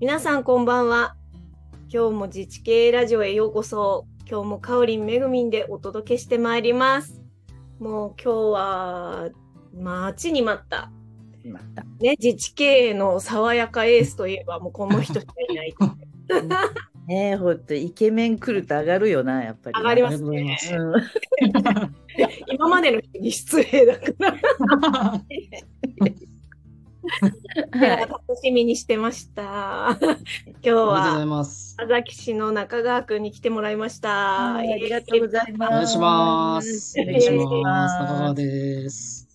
皆さんこんばんは。今日も自治系ラジオへようこそ。今日もかおりんめぐみんでお届けしてまいります。もう今日は待ちに待った。また。ね、自治系の爽やかエースといえばもうこの人しかいない。ねえ、ほんと、イケメン来ると上がるよな、やっぱりな。上がりますありがとうございます。うん 今までの人に失礼だから。楽しみにしてました。今日ありがとうござはいます。朝崎市の中川区に来てもらいました。はいありがとうございます。お願いします。おお願いします。中川です。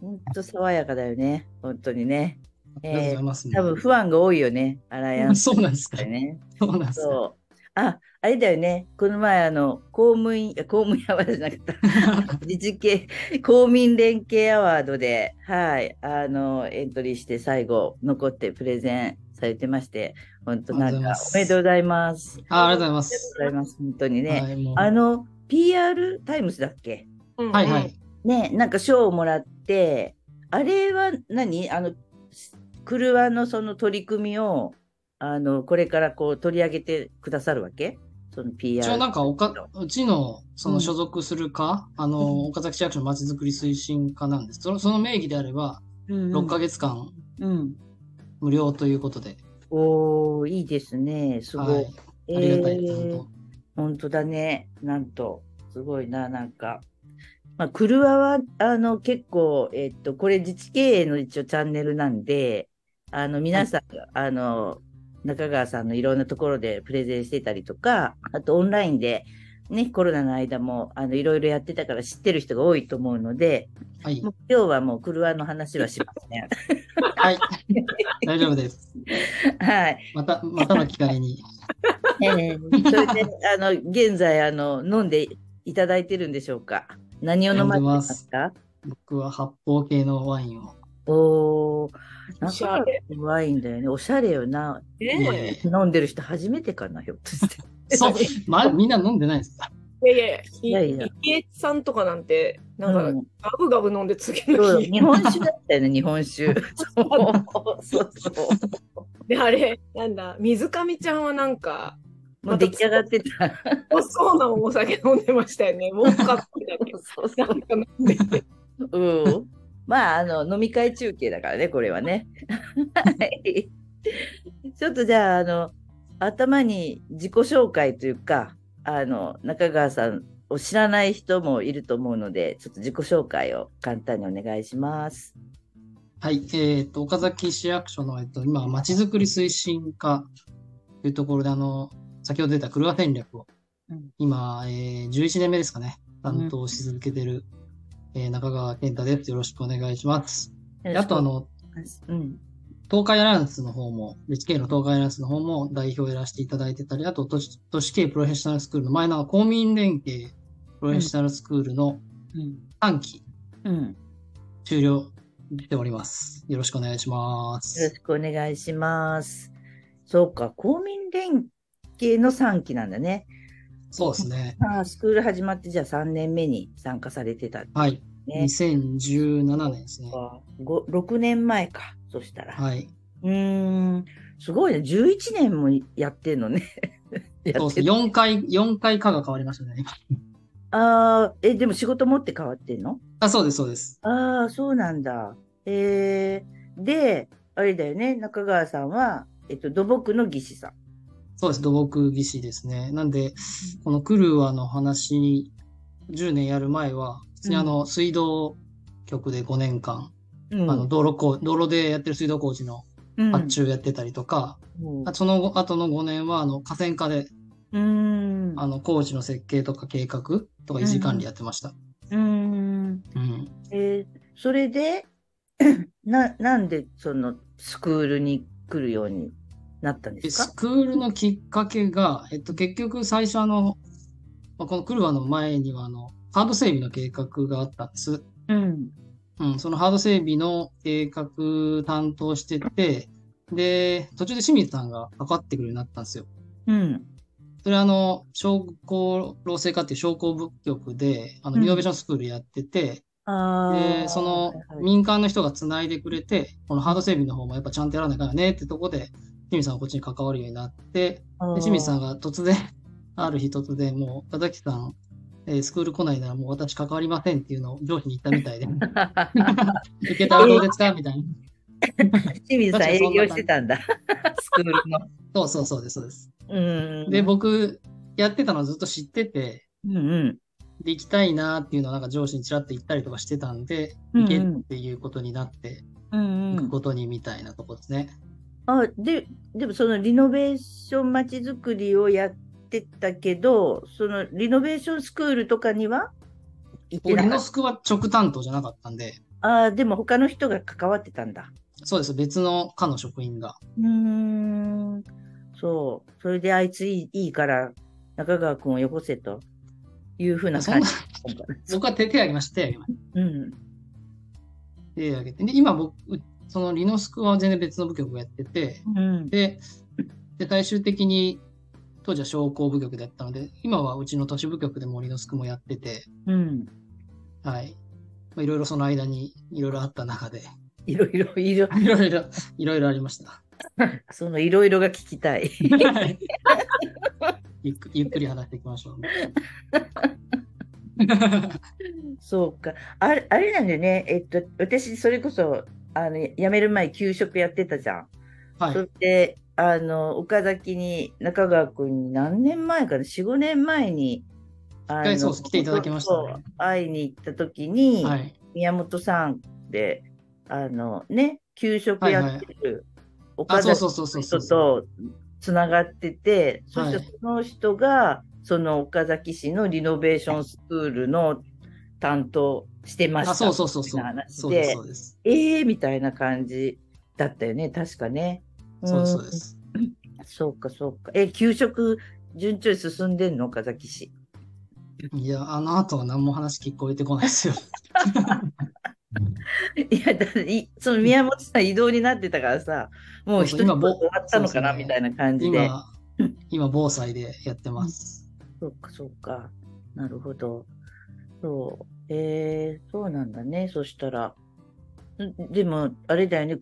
本当爽やかだよね。本当にね。ありがとうございます。多分ファンが多いよね。アライアンス そうなんですか。ね。そうなんですか。あ、あれだよね。この前、あの、公務員、公務員アワードじゃなかった。自治系公民連携アワードで、はい、あの、エントリーして最後、残ってプレゼンされてまして、本当なんか、おめでとうございます。あありがとうございまありがとうす。ございます。本当にね。はい、あの、PR タイムズだっけ？うんはいはい。ね、なんか賞をもらって、あれは何？あの、クルワのその取り組みを、あの、これからこう取り上げてくださるわけ？その PR。一応なんかおか、うちのその所属する課、あの、うん岡崎市役所のまちづくり推進課なんです。そのその名義であれば、うん6ヶ月間うん。無料ということで、おー、いいですね。すごい。はい。ありがたいです、えー本本当だね。なんと、すごいな、なんか。まあ、クルワは、あの、結構、えっと、これ自治経営の一応チャンネルなんで、あの、皆さん、あの、中川さんのいろんなところでプレゼンしてたりとか、あとオンラインで、ね、コロナの間も、あの、いろいろやってたから知ってる人が多いと思うので、当はいも。う今日はもうクルワの話はしますね。はい。大丈夫です。はい。また、またの機会に。ええそれで、あの、現在、あの、飲んでいただいてるんでしょうか？何を飲まれてますか？僕は発泡系のワインを。おー、おしゃれなんだよね。おしゃれよな。ね飲んでる人初めてかな、ひょっとして。そう、ま、みんな飲んでないですか？え。いやいや、いやいや池江さんとかなんて、なんか、うんガブガブ飲んで次その日。う日本酒だったよね、日本酒。そうそうそう。で、あれ、なんだ、水上ちゃんはなんか、もう出来上がってた。おそうなお酒飲んでましたよね。もうカップだけ。そうそなんか飲んでて。う。うん。まあ、あの、飲み会中継だからね、これはね。はい ちょっとじゃあ、あの、頭に自己紹介というか、あの、中川さんを知らない人もいると思うので、ちょっと自己紹介を簡単にお願いします。はい。えっ、と、岡崎市役所の、えっと、今、まちづくり推進課というところで、あの、先ほど出た車戦略を、うん今、えー、11年目ですかね、担当し続けてる、えー中川健太です。よろしくお願いします。であと、あの、うん。東海アライアンスの方も、自治系の東海アライアンスの方も代表をやらせていただいてたり、あと都市、都市系プロフェッショナルスクールの前の公民連携プロフェッショナルスクールのうん。3期うん。終了しております。よろしくお願いしまよろす。しくお願いします。そうか、公民連携の3期なんだね。そうですね。ああ、スクール始まってじゃあ3年目に参加されてたはい。ね。2017年ですね。かご6年前か、そしたら。はい。うーん、すごいね。11年もやってんのね。やそうですね。ってる4回、4回課が変わりましたね。ああ、え、でも仕事持って変わってんの？あ、そうです、そうです。ああ、そうなんだ。えー、で、あれだよね。中川さんは、えっと、土木の技師さん。そうです。土木技師ですね。なんで、このクルーアの話、10年やる前は、普通にあの、水道局で5年間、うんあの、道路工、道路でやってる水道工事のうん発注やってたりとか、うんあその後の5年は、あの、河川課で、うーん。あの、工事の設計とか計画とか維持管理やってました。うーん。うん。えーそれで、な、なんでそのスクールに来るようになったんですスクールのきっかけが、えっと、結局最初あの、まあ、このクルワの前には、あの、ハード整備の計画があったんです。うん。うん、そのハード整備の計画担当してて、で、途中で清水さんが関わってくるようになったんですよ。うん。それはあの、商工労政課っていう商工部局で、あの、うんイノベーションスクールやってて、ああ。で、そのはいはい民間の人がつないでくれて、このハード整備の方もやっぱちゃんとやらなきゃねってとこで、清水さんがこっちに関わるようになって、で清水さんが突然、ある日突然、もう、田崎さん、えースクール来ないならもう私関わりませんっていうのを上司に言ったみたいで、受けたらどうですかみたいな。清水さん営業してたんだ。スクールの。そうそうそうです、そうです。うん。で、僕、やってたのずっと知ってて、うんうん。で、行きたいなっていうのはなんか上司にちらっと言ったりとかしてたんで、うんうん行けっていうことになって。行くことにみたいなとこですね。あ、で、でもそのリノベーションまちづくりをやってたけど、そのリノベーションスクールとかには？行って俺なかっのスクは直担当じゃなかったんで、た。ああ、でも他の人が関わってたんだ。そうです、別の課の職員が。うーん。そう。それであいついいいいから中川君をよこせというふうなそんな感じ。僕は手手挙げました、手挙げました。うん。手挙げて。で、今僕、そのリノスクは全然別の部局をやってて、うん。で、で最終的に、当時は商工部局だったので、今はうちの都市部局でもリノスクもやってて、うん。はい。まあいろいろその間にいろいろあった中で、いろいろ、いろ、いろいろ、いろいろありました。そのいろいろが聞きたい ゆっくゆっくり話していきましょう。そうか。あれ、あれなんだよね。えっと、私、それこそ、あの、辞める前、給食やってたじゃん。はいそ。して、あの、岡崎に、中川君に何年前かな、4、5年前に、あ回そうそう来ていただきましたね会いに行った時に、はい。宮本さんで、あの、ね、給食やってる岡あ、そう崎そうそうそうのそう。人とつながってて、そしてはいその人が、その岡崎市のリノベーションスクールの担当してました。あ、そうそうそうです、でそうです。ええー、みたいな感じだったよね、確かね。そうです、んそうです。そうか、そうか。え、給食、順調に進んでんの岡崎市？いや、あの後は何も話聞こえてこないですよ。いや、だいその宮本さん移動になってたからさ、もう一人終わったのかな、ねみたいな感じで。今、今、防災でやってます。そうか、そうか。なるほど。そう。えー、そうなんだね。そしたら。んでも、あれだよね。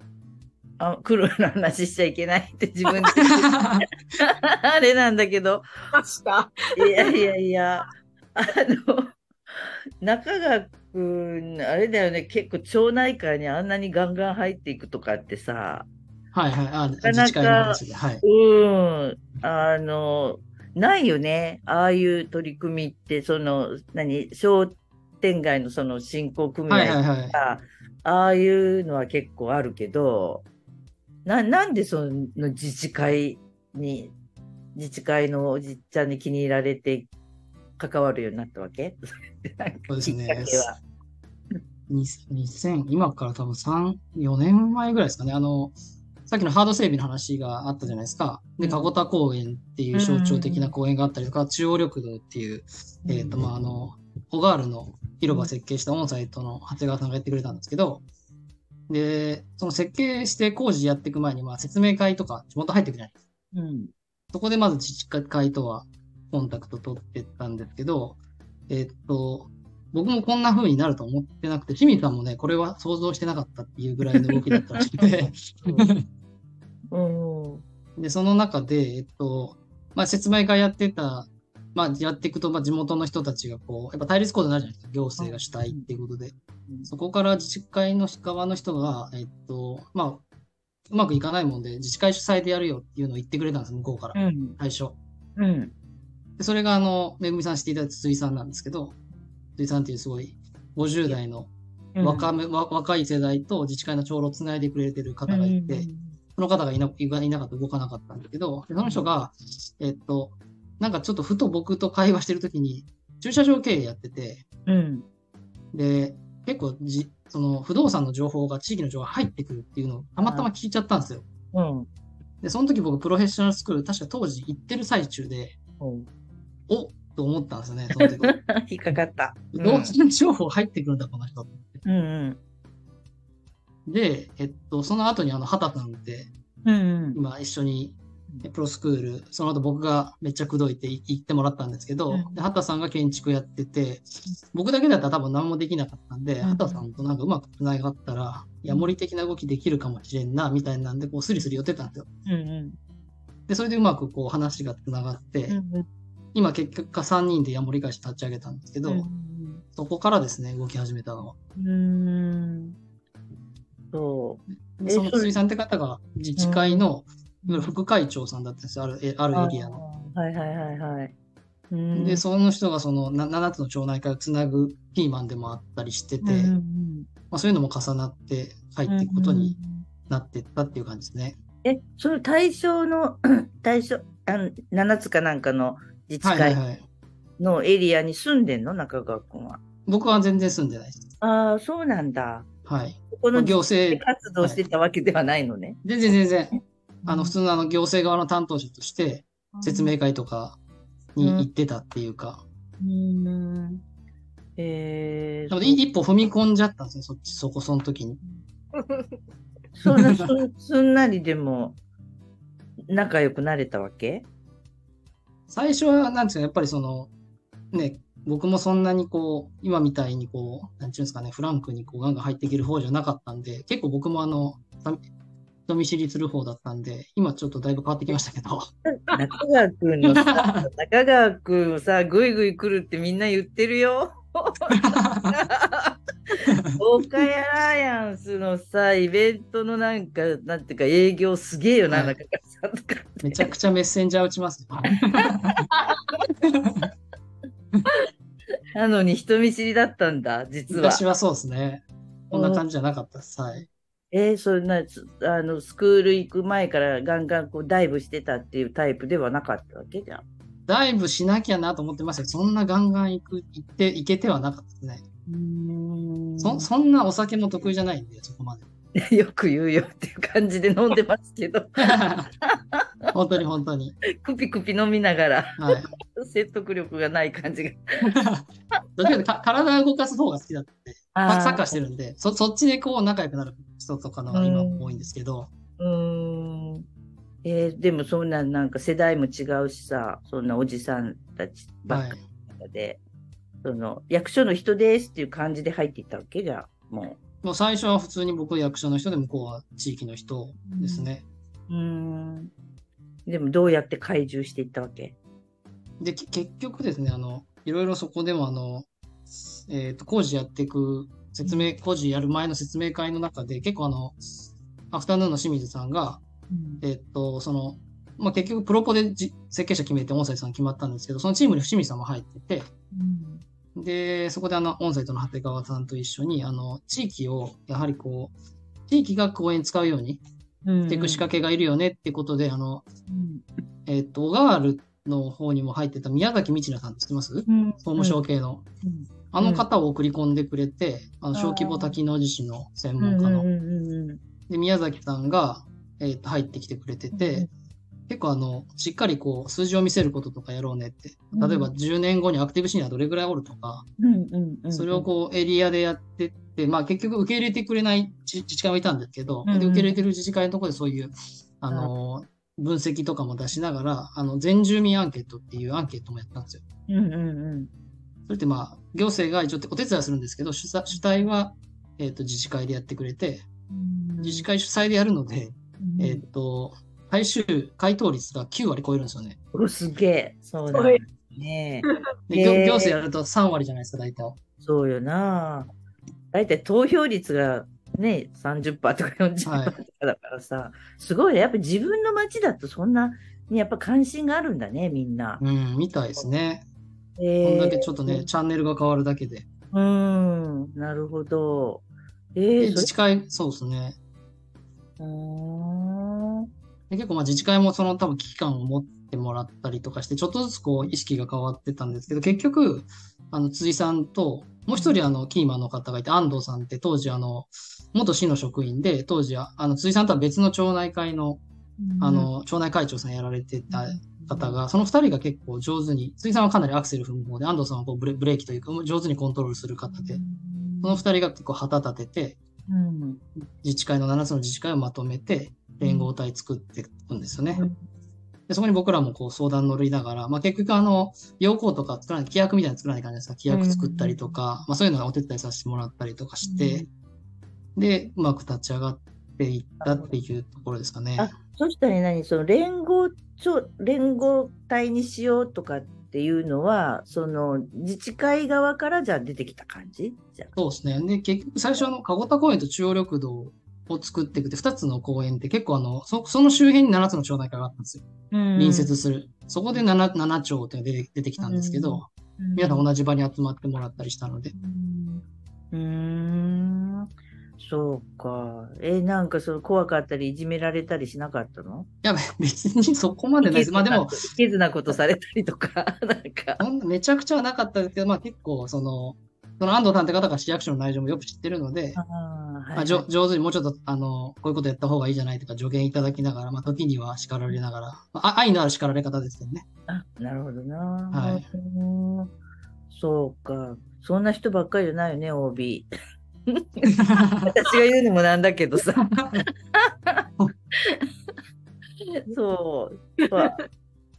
あ、黒の話しちゃいけないって自分で。あれなんだけど。いやいやいや、あの、中川くん、あれだよね。結構町内会にあんなにガンガン入っていくとかってさ、はいはい。あ、なか自治会の話で。はい。うん、あの、ないよね。ああいう取り組みって、その、何、商店街のその振興組合はいはいはい。とか、ああいうのは結構あるけど、な、なんでその自治会に、自治会のおじっちゃんに気に入られて関わるようになったわけ？そうですねきっかけは。に2000、今から多分3、4年前ぐらいですかね。あの、さっきのハード整備の話があったじゃないですか。で、うんかごた公園っていう象徴的な公園があったりとか、中央緑道っていう、えっ、と、まあ、あの、ホガールの広場設計したオンサイトの長谷川さんがやってくれたんですけど、で、その設計して工事やっていく前に、まあ、説明会とか地元入っていくじゃないですか。うん。そこでまず自治会とはコンタクト取ってったんですけど、えっと、僕もこんな風になると思ってなくて、清水さんもね、これは想像してなかったっていうぐらいの動きだったらしくて、うん。で、その中で、えっと、まあ、説明会やってた、まあ、やっていくと、まあ、地元の人たちがこう、やっぱ対立構造になるじゃないですか。行政が主体っていうことで。そこから自治会の側の人が、えっと、まあ、うまくいかないもんで、自治会主催でやるよっていうのを言ってくれたんです、向こうから、うん。最初。うん。でそれが、あの、めぐみさんしていただいた筒井さんなんですけど、筒井さんっていうすごい、50代の若め、わ若い世代と自治会の長老をつないでくれてる方がいて、その方がいないないなかった動かなかったんだけど、でその人が、えっと、なんかちょっとふと僕と会話してるときに、駐車場経営やってて、うん。で、結構じ、その不動産の情報が地域の情報が入ってくるっていうのをたまたま聞いちゃったんですよ。うん。で、その時僕プロフェッショナルスクール、確か当時行ってる最中で、うん。おっと思ったんですよね、その時。引っかかった。不動産情報入ってくるんだ、この人。うん。で、えっと、その後にあの、畑さんって、うん。今一緒にでプロスクール、その後僕がめっちゃ口説いてい行ってもらったんですけど、うん。で畑さんが建築やってて、僕だけだったら多分何もできなかったんで、ん。畑さんとなんかうまく繋がったら、ヤモリ的な動きできるかもしれんな、みたいなんで、こうスリスリ寄ってたんですよ。うんうん。で、それでうまくこう話が繋がって、うん今結果3人でヤモリ会社立ち上げたんですけど、そこからですね、動き始めたのは。うん。そう。でそのえそれ辻さんって方が自治会の、副会長さんだったんですよ、あるえあるエリアの。はいはいはいはい。うんで、その人がそのな7つの町内会をつなぐピーマンでもあったりしてて、うんうんまあ、そういうのも重なって入っていくことになっていったっていう感じですね。え、その対象の、対象、あの、7つかなんかの自治会。のエリアに住んでんの？中川君は。僕は全然住んでないです。ああ、そうなんだ。はい。ここの行政、活動してたわけではないのね。全然全然、あの、普通のあの行政側の担当者として説明会とかに行ってたっていうか、うん。えー、なので一歩踏み込んじゃったんですよ、そっち、そこ、その時に。そんな すんなりでも仲良くなれたわけ？最初は、なんですか、やっぱりその、ね、僕もそんなにこう、今みたいにこう、なんていうんですかね、フランクにこうガンガン入っていける方じゃなかったんで、結構僕もあの、さ人見知りする方だったんで、今ちょっとだいぶ変わってきましたけど。中川君のさ、中川君さ、ぐいぐい来るってみんな言ってるよ。オカヤライアンスのさ、イベントのなんか、なんていうか営業すげえよな、はい中川さんとか。めちゃくちゃメッセンジャー打ちますよ。なのに人見知りだったんだ、実は。昔はそうですね。こんな感じじゃなかったです。はい。えー、そんな、すあの、スクール行く前からガンガンこうダイブしてたっていうタイプではなかったわけじゃん。ダイブしなきゃなと思ってましたけど、そんなガンガン行く、行って、行けてはなかったですね。そ、そんなお酒も得意じゃないんで、そこまで。よく言うよっていう感じで飲んでますけど、本当に本当に。クピクピ飲みながらはい。説得力がない感じが。どっちかというとか体を動かす方が好きだって、サッカーしてるんで、そそっちでこう仲良くなる人とかのが今多いんですけど、うーん。えーでもそんななんか世代も違うしさ、そんなおじさんたちばはいっか。りで、その役所の人ですっていう感じで入っていったわけじゃん、ももう最初は普通に僕役所の人で向こうは地域の人ですね。う。うーん。でもどうやって懐柔していったわけ？で、け結局ですね、あの、いろいろそこでもあの、えっ、と、工事やっていく説明、工事やる前の説明会の中で、結構あの、アフタヌーンの清水さんが、えっ、と、その、まあ、結局プロポでじ設計者決めて音声さん決まったんですけど、そのチームに清水さんも入ってて、で、そこであの、音声との長谷川さんと一緒に、あの、地域を、やはりこう、地域が公園使うようにしていく仕掛けがいるよねってことで、あの、えっ、と、小川原の方にも入ってた宮崎道奈さんって知ってます？うん。総務省系の。うんあの方を送り込んでくれて、あの小規模多機能地震の専門家の。で、宮崎さんが、えっと入ってきてくれてて、結構あの、しっかりこう、数字を見せることとかやろうねって。例えば10年後にアクティブシニアどれぐらいおるとか、それをこうエリアでやってって、まあ結局受け入れてくれない自自治会もいたんですけど、で受け入れてる自治会のところでそういう、あの、分析とかも出しながら、あの、全住民アンケートっていうアンケートもやったんですよ。うんうんうんそれってまあ、行政が一応お手伝いするんですけど、主催主体は、えっ、と、自治会でやってくれて、自治会主催でやるので、えっ、と、回収、回答率が9割超えるんですよね。おすげえ。そうだね。で、行行政やると3割じゃないですか、大体。そうよな。大体投票率がね、30%とか40%はいとかだからさ、すごいね。やっぱ自分の街だとそんなにやっぱ関心があるんだね、みんな。うん、みたいですね。ここんだけちょっとね、チャンネルが変わるだけで。うん、なるほど。えでー、そ自治会、そうですね。うーんで結構まあ自治会もその多分危機感を持ってもらったりとかして、ちょっとずつこう意識が変わってたんですけど、結局、あの辻さんと、もう一人あのキーマンの方がいて、安藤さんって当時あの、元市の職員で、当時は、あの辻さんとは別の町内会の、あ、の、町内会長さんやられてた方が、その二人が結構上手に、辻さんはかなりアクセル踏む方で、安藤さんはこうブレブレーキというか、上手にコントロールする方で、その二人が結構旗立てて、うん。自治会の7つの自治会をまとめて、連合体作っていくんですよね。でそこに僕らもこう相談乗りながら、まあ、結局あの、要項とか作らない、規約みたいなの作らない感じですか、規約作ったりとか、まあそういうのをお手伝いさせてもらったりとかして、で、うまく立ち上がっていったっていうところですかね。あそしたら何？その連合庁連合体にしようとかっていうのは、その自治会側からじゃあ出てきた感じ？じそうですね。で、結局最初あの、籠田公園と中央緑道を作っていくって、2つの公園って結構あの、そその周辺に7つの町内会があったんですよ。隣接する。そこで 7, 7町って出て出てきたんですけど、皆さん同じ場に集まってもらったりしたので、うーん、そうか。え、なんかその怖かったり、いじめられたりしなかったの？いや、別にそこまでないです。まあでも、いけずなことされたりとか、なんか。めちゃくちゃはなかったですけど、まあ結構、その、その安藤さんって方が市役所の内情もよく知ってるので、あーまあ、上手にもうちょっと、あの、こういうことやった方がいいじゃないとか助言いただきながら、まあ時には叱られながら、まあ、あ愛のある叱られ方ですけどね。あなるほどな。はいうんそうか。そんな人ばっかりじゃないよね、OB。私が言うのもなんだけどさ。そう。まあ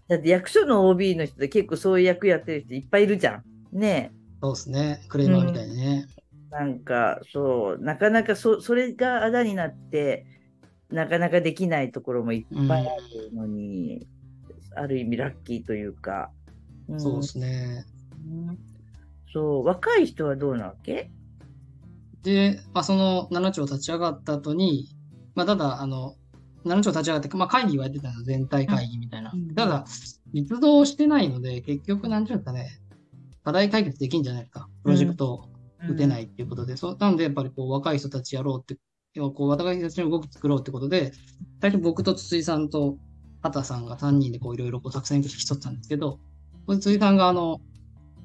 だって役所の OB の人で結構そういう役やってる人いっぱいいるじゃん。ねそうですね。クレーマーみたいにね。え。なんか、そう、なかなかそそれがあだになって、なかなかできないところもいっぱいあるのに、ある意味ラッキーというか。んそうですね。うんそう、若い人はどうなわけ？で、まあその7丁立ち上がった後に、まあただ、あの、7丁立ち上がって、まあ会議はやってたの、全体会議みたいな。うんただ、実動してないので、結局なんていうかね、課題解決できんじゃないか。プロジェクトを打てないっていうことで、そうなので、やっぱりこう若い人たちやろうって、要はこう若い人たちの動き作ろうってことで、最初僕と筒井さんと畑さんが3人でこういろいろこう作戦会議しとったんですけど、筒井さんがあの、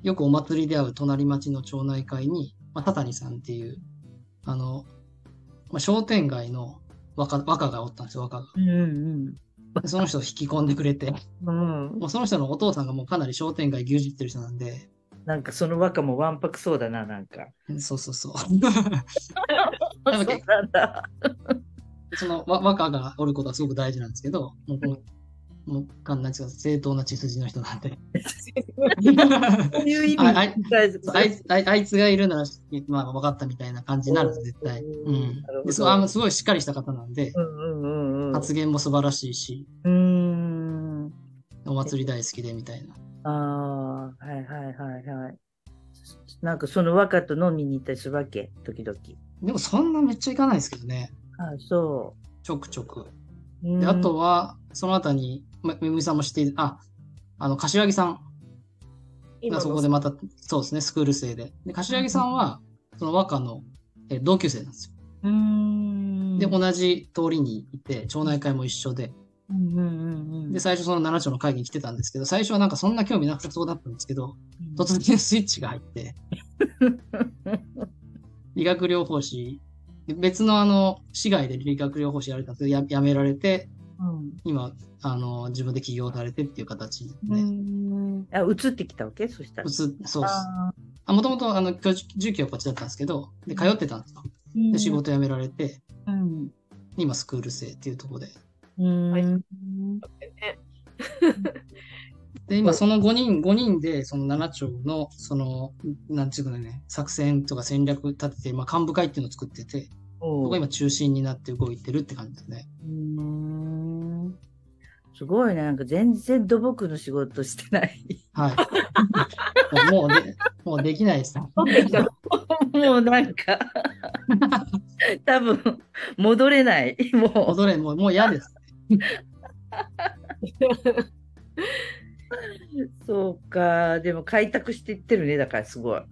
よくお祭りで会う隣町の町内会に、まあ、タタニさんっていう、あの、まあ、商店街の若若がおったんですよ、若が。うんうんでその人を引き込んでくれて、うん。うんもうその人のお父さんがもうかなり商店街牛耳ってる人なんで、なんかその和歌もわんぱくそうだな、なんか。そうそうそう。そうなんだ。そのわ若がおることはすごく大事なんですけど、もうこの、もう、かんなんですか、正当な血筋の人なんで。そういう意味あああいつあいあいつがいるなら、まあ、分かったみたいな感じになるんです、絶対。うんですすごいしっかりした方なんで、うんうんうんうん。発言も素晴らしいし、うーん。お祭り大好きでみたいな。ああ、はいはいはいはい。なんかその和歌と飲みに行ったりするわけ、時々。でもそんなめっちゃいかないですけどね、あそちょくちょく。で、あとは、その後に、まめぐみさんも知っている、あ、あの、柏木さんがそこでまた、そうですね、スクール生で。で、柏木さんは、その和歌のえ同級生なんですよ。うーん。で、同じ通りにいて、町内会も一緒で、うんうんうんうん。で、最初その7丁の会議に来てたんですけど、最初はなんかそんな興味なくそうだったんですけど、突然スイッチが入って、理学療法士、別のあの、市外で理学療法士やられたんですけど、ややめられて、うん今、あの、自分で起業されてっていう形でうね。ん。あ、移ってきたわけ？そしたら。うつそうです。ああ、もともと、あの、居住住居はこっちだったんですけど、で、通ってたんですよ。ーで、仕。事辞められて、うん。今、スクール生っていうところで。で、今、その5人、5人で、その7丁の、その、なんていうかね、作戦とか戦略立てて、まあ、幹部会っていうのを作ってて、ここが今中心になって動いてるって感じですね。うーんすごいね。なんか全然土木の仕事してない。はい。もう、もうで、もうできないです。もうなんか、多分戻れない。も戻れ、もう、もう嫌です。う、そうか。でも開拓していってるね。だからすごい。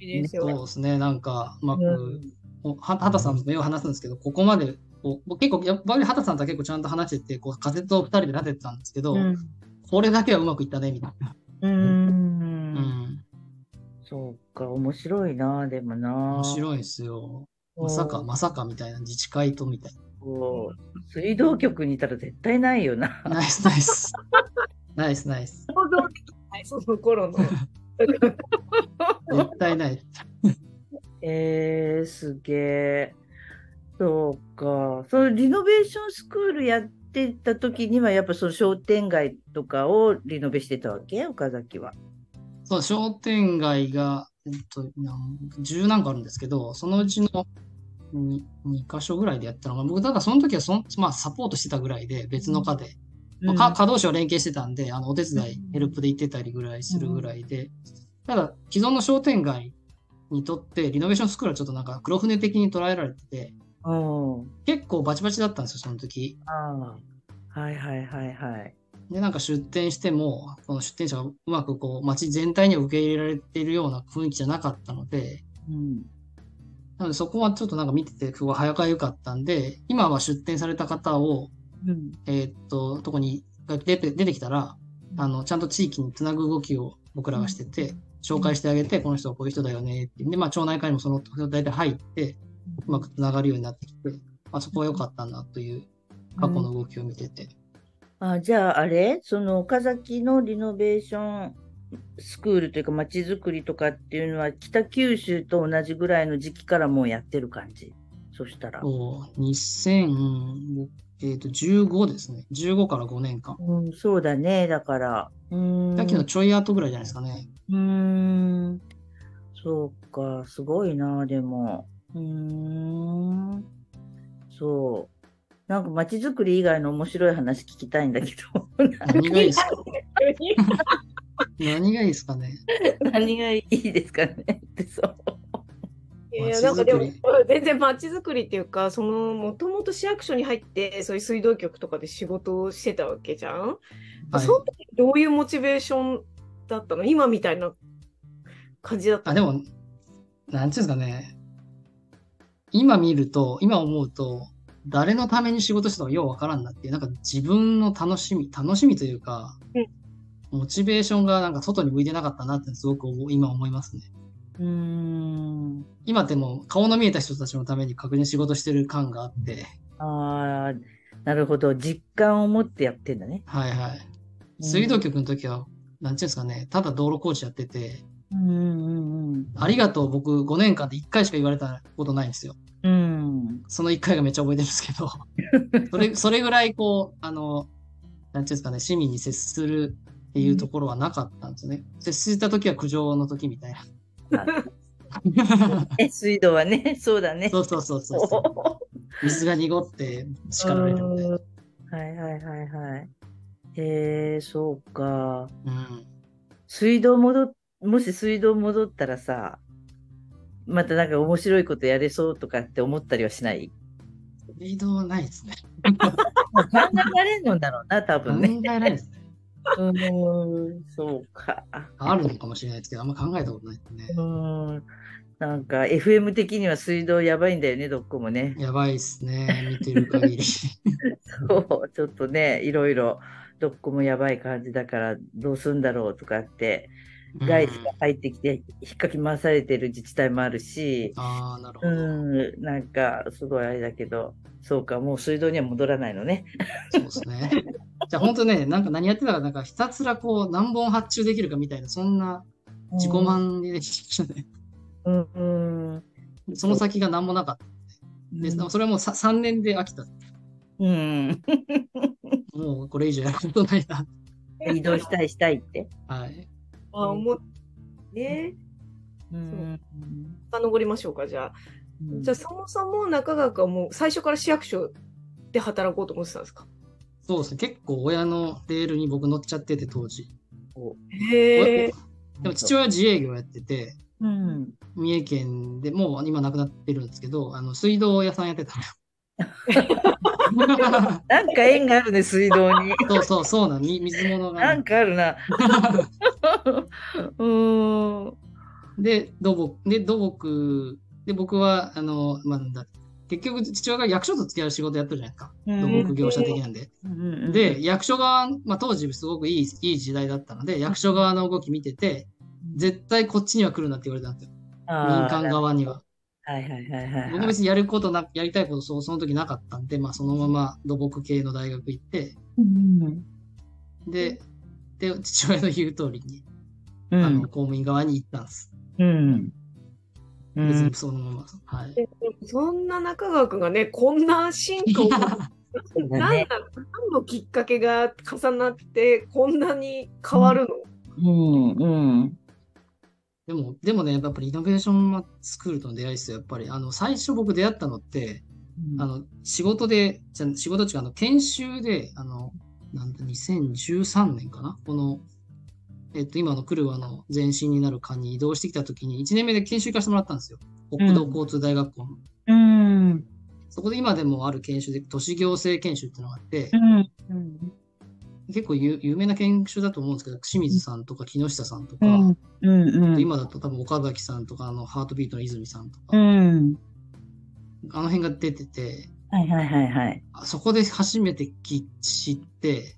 いいそうよ。ですね、なんか、うまく、うんもうは畑さんとよく話すんですけど、ここまで、こう僕結構、やっぱり畑さんとは結構ちゃんと話してて、こう仮説を二人で立ててたんですけど、うん。これだけはうまくいったね、みたいな。うー。うんん。そうか。面白いな。でもな。面白いですよ。まさか、まさかみたいな、自治会とみたいこう水道局にいたら絶対ないよな。な。ナイス、ナイス。ナイス、ナイス。はいその頃の。絶対ない。えー、すげえ。そうか。そのリノベーションスクールやってた時には、やっぱその商店街とかをリノベしてたわけ？岡崎は。そう、商店街が、えっと、十何個あるんですけど、そのうちの 2, 2箇所ぐらいでやったのが、僕、だからその時はそん、まあ、サポートしてたぐらいで、別の課で、まあか稼働士は連携してたんで、あの、お手伝い、ヘルプで行ってたりぐらいするぐらいで、ただ、既存の商店街にとって、リノベーションスクールはちょっとなんか黒船的に捉えられてて、うん。結構バチバチだったんですよ、その時。ああ。はいはいはいはい。で、なんか出店しても、この出店者がうまくこう、街全体には受け入れられているような雰囲気じゃなかったので、うん。なのでそこはちょっとなんか見てて、すごい早かゆかったんで、今は出店された方を、うん。えーっと、とこにが出て出てきたら、あの、ちゃんと地域につなぐ動きを僕らがしてて、紹介してあげて、この人はこういう人だよねって。で、まあ、町内会にもその、大体入って、うまくつながるようになってきて、まあ、そこは良かったなという過去の動きを見てて。あ、じゃああれ？その岡崎のリノベーションスクールというか街づくりとかっていうのは北九州と同じぐらいの時期からもうやってる感じ？そしたら。そう、2000、えーっと、15ですね。15から5年間。うん、そうだね。だから。う。さっきのちょい後ぐらいじゃないですかね。うーん。そうか。すごいな、でも。うーん。そう。なんか街づくり以外の面白い話聞きたいんだけど。何がいいですか何がいいですかね何がいいですかねってそう。いやなんかでも全然街づくりっていうかそのもともと市役所に入ってそういう水道局とかで仕事をしてたわけじゃん、はいその時どういうモチベーションだったの？今みたいな感じだったあ、でも、なんていうんですかね。今見ると、今思うと、誰のために仕事してたのかようわからんなっていう、なんか自分の楽しみ、楽しみというか、モチベーションがなんか外に向いてなかったなってすごく今思いますね。うーん。今ってもう顔の見えた人たちのために確認仕事してる感があって、ああ、なるほど。実感を持ってやってんだね。はいはい。水道局の時は、なんていうんですかね、ただ道路工事やってて、うんうんありがとう僕5年間で1回しか言われたことないんですよ。うん。うん。その1回がめっちゃ覚えてるんですけど、それ、それぐらいこう、あの、なんていうんですかね、市民に接するっていうところはなかったんですよね。接した時は苦情の時みたいな。え、水道はね、そうだね。そうそうそうそう。水が濁って叱られるみたいな。はいはいはいはい。へえ、そうか。うん。水道戻っ、もし水道戻ったらさ、またなんか面白いことやれそうとかって思ったりはしない？水道はないですね。考えられんのだろうな、多考分ね。えないですね。うーん、そうか。あるのかもしれないですけど、あんま考えたことないですね。うーん。なんか FM 的には水道やばいんだよね、どこもね。やばいですね。見てる限り。そう、ちょっとね、いろいろどこもやばい感じだからどうすんだろうとかって、外資が入ってきて引っかき回されてる自治体もあるし、ああ、なるほうど。ん、なんかすごいあれだけど、そうか、もう水道には戻らないのね。そうですね。じゃあ本当ね、なんか何やってたか、なんかひたすらこう何本発注できるかみたいな、そんな自己満でできたね。うん、うん、その先が何もなかった。で、それはもうさ3年で飽きた。うん。もうこれ以上やることないな。移動したいしたいって。はい。あ思っねうん。遡りましょうかじゃあ、うんじゃあそもそも中川君はもう最初から市役所で働こうと思ってたんですか？そうですね。結構親のレールに僕乗っちゃってて、当時。へえでも父親は自営業やってて、うん。三重県でもう今亡くなってるんですけど、あの水道屋さんやってたのよ。なんか縁があるね、水道に。そうそう、そうなの。み水物がね、なんかあるな。うーん。で、土木、で、土木、で、僕は、あの、まあ、だ、結局、父親が役所と付き合う仕事やってるじゃないですか。土木業者的なんで。うんで、、役所側、まあ、当時すごくいい、いい時代だったので、役所側の動き見てて、絶対こっちには来るなって言われたんですよ。民間側には。はいはいはいはい。僕は別にやることな、やりたいことそうその時なかったんで、まあ、そのまま土木系の大学行って、うん。で、で、父親の言う通りに、うん。あの、公務員側に行ったんです。うん。うん別にそのまま。はい。そんな中川君がねこんな進化をそうだねなんだなん何のきっかけが重なってこんなに変わるの、うん、うん。でも、でもね、やっぱりイノベーションスクールとの出会いですよ。やっぱり、あの、最初僕出会ったのって、あの、仕事で、じゃ仕事っていうか、あの、研修で、あの、なんだ、2013年かな？この、えっと、今のクルワの前身になる課に移動してきたときに、1年目で研修行かせてもらったんですよ。国土交通大学校の。うん。そこで今でもある研修で、都市行政研修っていうのがあってう、ん。うん。結構有有名な研修だと思うんですけど、清水さんとか木下さんとか、うん。うん。今だと多分岡崎さんとか、あの、ハートビートの泉さんとか、うん。あの辺が出てて、はいはいはいはい。あそこで初めてき知って、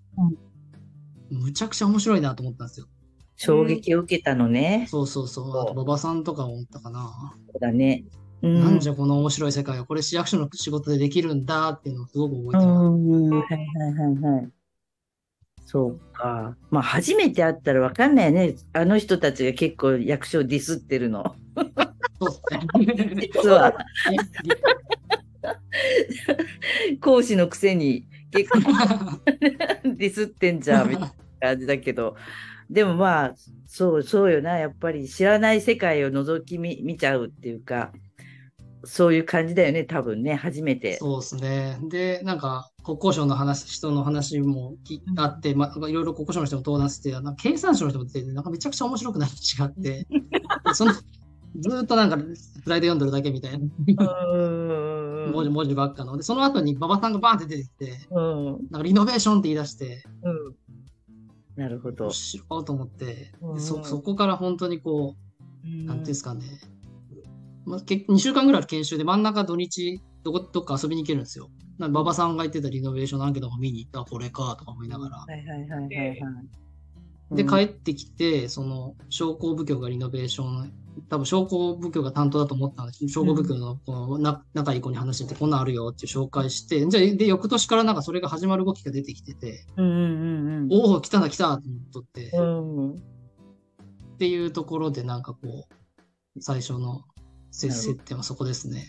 むちゃくちゃ面白いなと思ったんですよ。衝撃を受けたのね。そうそうそう。あと、馬場さんとかも思ったかな。そうだね。うん。なんじゃこの面白い世界を、これ市役所の仕事でできるんだっていうのをすごく覚えてうます。ん。はいはいはいはい。そうか。まあ、初めて会ったらわかんないよね。あの人たちが結構役所をディスってるの。そうですね。実は、り 講師のくせに結構 ディスってんじゃんみたいな感じだけど。でもまあ、そう、そうよな。やっぱり知らない世界を覗き見見ちゃうっていうか、そういう感じだよね、多分ね、初めて。そうですね。で、なんか、国交省の話、人の話もきあって、まあ、いろいろ国交省の人も登壇して、なんか経産省の人も出てて、なんかめちゃくちゃ面白くなって違って、その、ずーっとなんか、スライド読んでるだけみたいな、うん文字、文字ばっかの。で、その後に馬場さんがバーンって出てきて、うん。なんかリノベーションって言い出して、うん。なるほど面。白いと思って、そ、そこから本当にこう、ななんていうんですかね、まあ、け2週間ぐらいの研修で真ん中土日、どこ、どっか遊びに行けるんですよ。なんか馬場さんが言ってたリノベーションのアンケートを見に行った、これか、とか思いながら。はいはいはいはいはい。で、うん帰ってきて、その、商工部局がリノベーション、多分商工部局が担当だと思ったんです商工部局のこのな仲いい子に話してて、こんなんあるよって紹介して、じゃあ、で、翌年からなんかそれが始まる動きが出てきてて、うんうんおお、来たな来たと思っとって、っうん。うん。ていうところでなんかこう、最初の接接点はそこですね。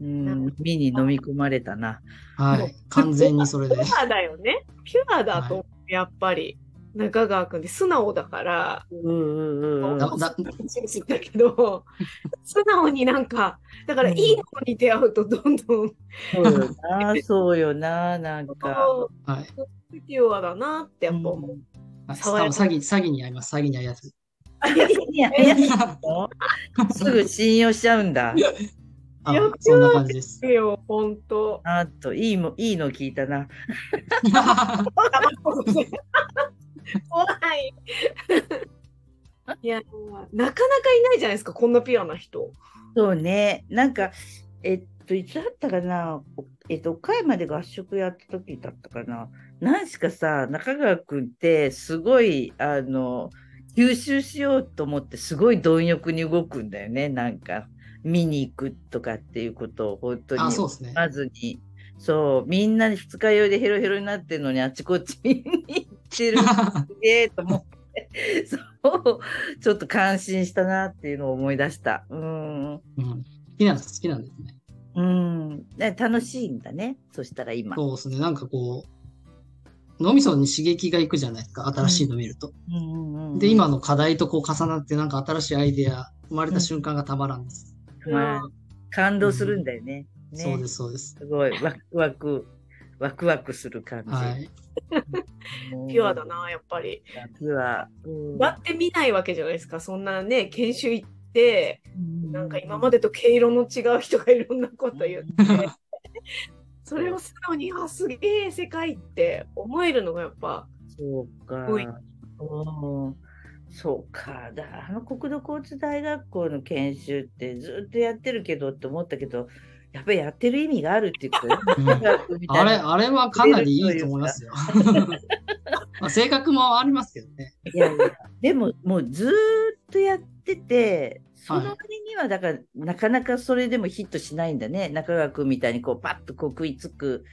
うん、身に飲み込まれたな。はい。完全にそれでピ。ュアだよね。ピュアだと思う、やっぱり。中川君って素直だから、うんうんうんうん。だけど、素直になんか、だからいい子に出会うとどんどん、そうよな、そうよな、なんか。はい。ピュアだなってやっぱ思う。あ爽やか詐欺、詐欺に遭います。詐欺に遭いやすい。いやいやすぐ信用しちゃうんだ。あそんな感じです。よ、ほんと。あと、いいも、いいの聞いたな。怖い。いや、なかなかいないじゃないですか、こんなピュアな人。そうね。なんか、えっと、いつだったかな？おえっと、岡山で合宿やった時だったかな。何しかさ、中川くんって、すごい、あの、吸収しようと思って、すごい貪欲に動くんだよね。なんか、見に行くとかっていうことを、本当に。まずに。そう、みんな二日酔いでヘロヘロになってるのにあっちこっち見に行ってる。すげえと思って。そう、ちょっと感心したなっていうのを思い出した。うん。うん、好きなんです、好きなんですね。うん。で楽しいんだね。そしたら今。そうですね。なんかこう、脳みそに刺激がいくじゃないですか。新しいの見ると。うんうんうんで、今の課題とこう重なって、なんか新しいアイデア生まれた瞬間がたまらんです。まあ感動するんだよね。ねそうです、そうです。すごい、ワクワク、ワクワクする感じ。はい。うんピュアだ。な、やっぱり。ピュア。うん割ってみないわけじゃないですか、そんなね、研修行って、うんなんか今までと毛色の違う人がいろんなこと言って、それを素直に、あ、すげえ世界って思えるのがやっぱ、そうか。そうか。だあの国土交通大学校の研修ってずっとやってるけどって思ったけど、やっぱりやってる意味があるっていうこ うんねあれ、あれはかなりいいと思いますよ。まあ性格もありますけどね。いやいや、でももうずーっとやってて、そのはい割にはだから、なかなかそれでもヒットしないんだね。中川君みたいにこうパッとこう食いつく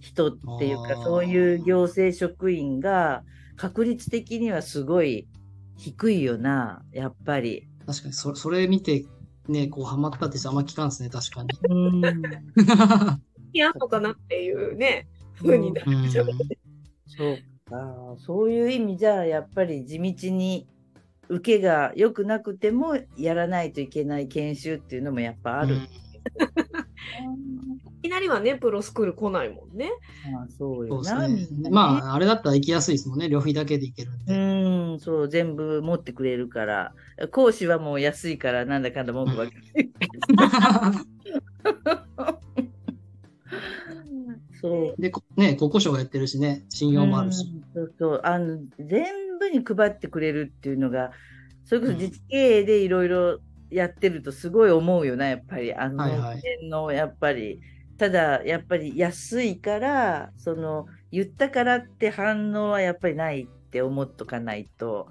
人っていうかそういう行政職員が確率的にはすごい低いよな、やっぱり。確かに、そそれ見て、ね、こう、ハマったって人あんま聞かんですね、確かに。うん。いやとかなっていうね、風になっちゃう。そうか。そういう意味じゃ、やっぱり地道に受けが良くなくてもやらないといけない研修っていうのもやっぱある。うんいきなりはね、プロスクール来ないもんね。まあ、そうよね。なねまあ、あれだったら行きやすいですもんね。旅費だけで行けるんうで。ん、そう、全部持ってくれるから。講師はもう安いから、なんだかんだ文句ばっかり。そう。で、こね、国交省がやってるしね、信用もあるし。うんそうそう。あの、全部に配ってくれるっていうのが、それこそ自治経営でいろいろやってるとすごい思うよな、やっぱり。あの、の、やっぱり。ただ、やっぱり安いから、その、言ったからって反応はやっぱりないって思っとかないと、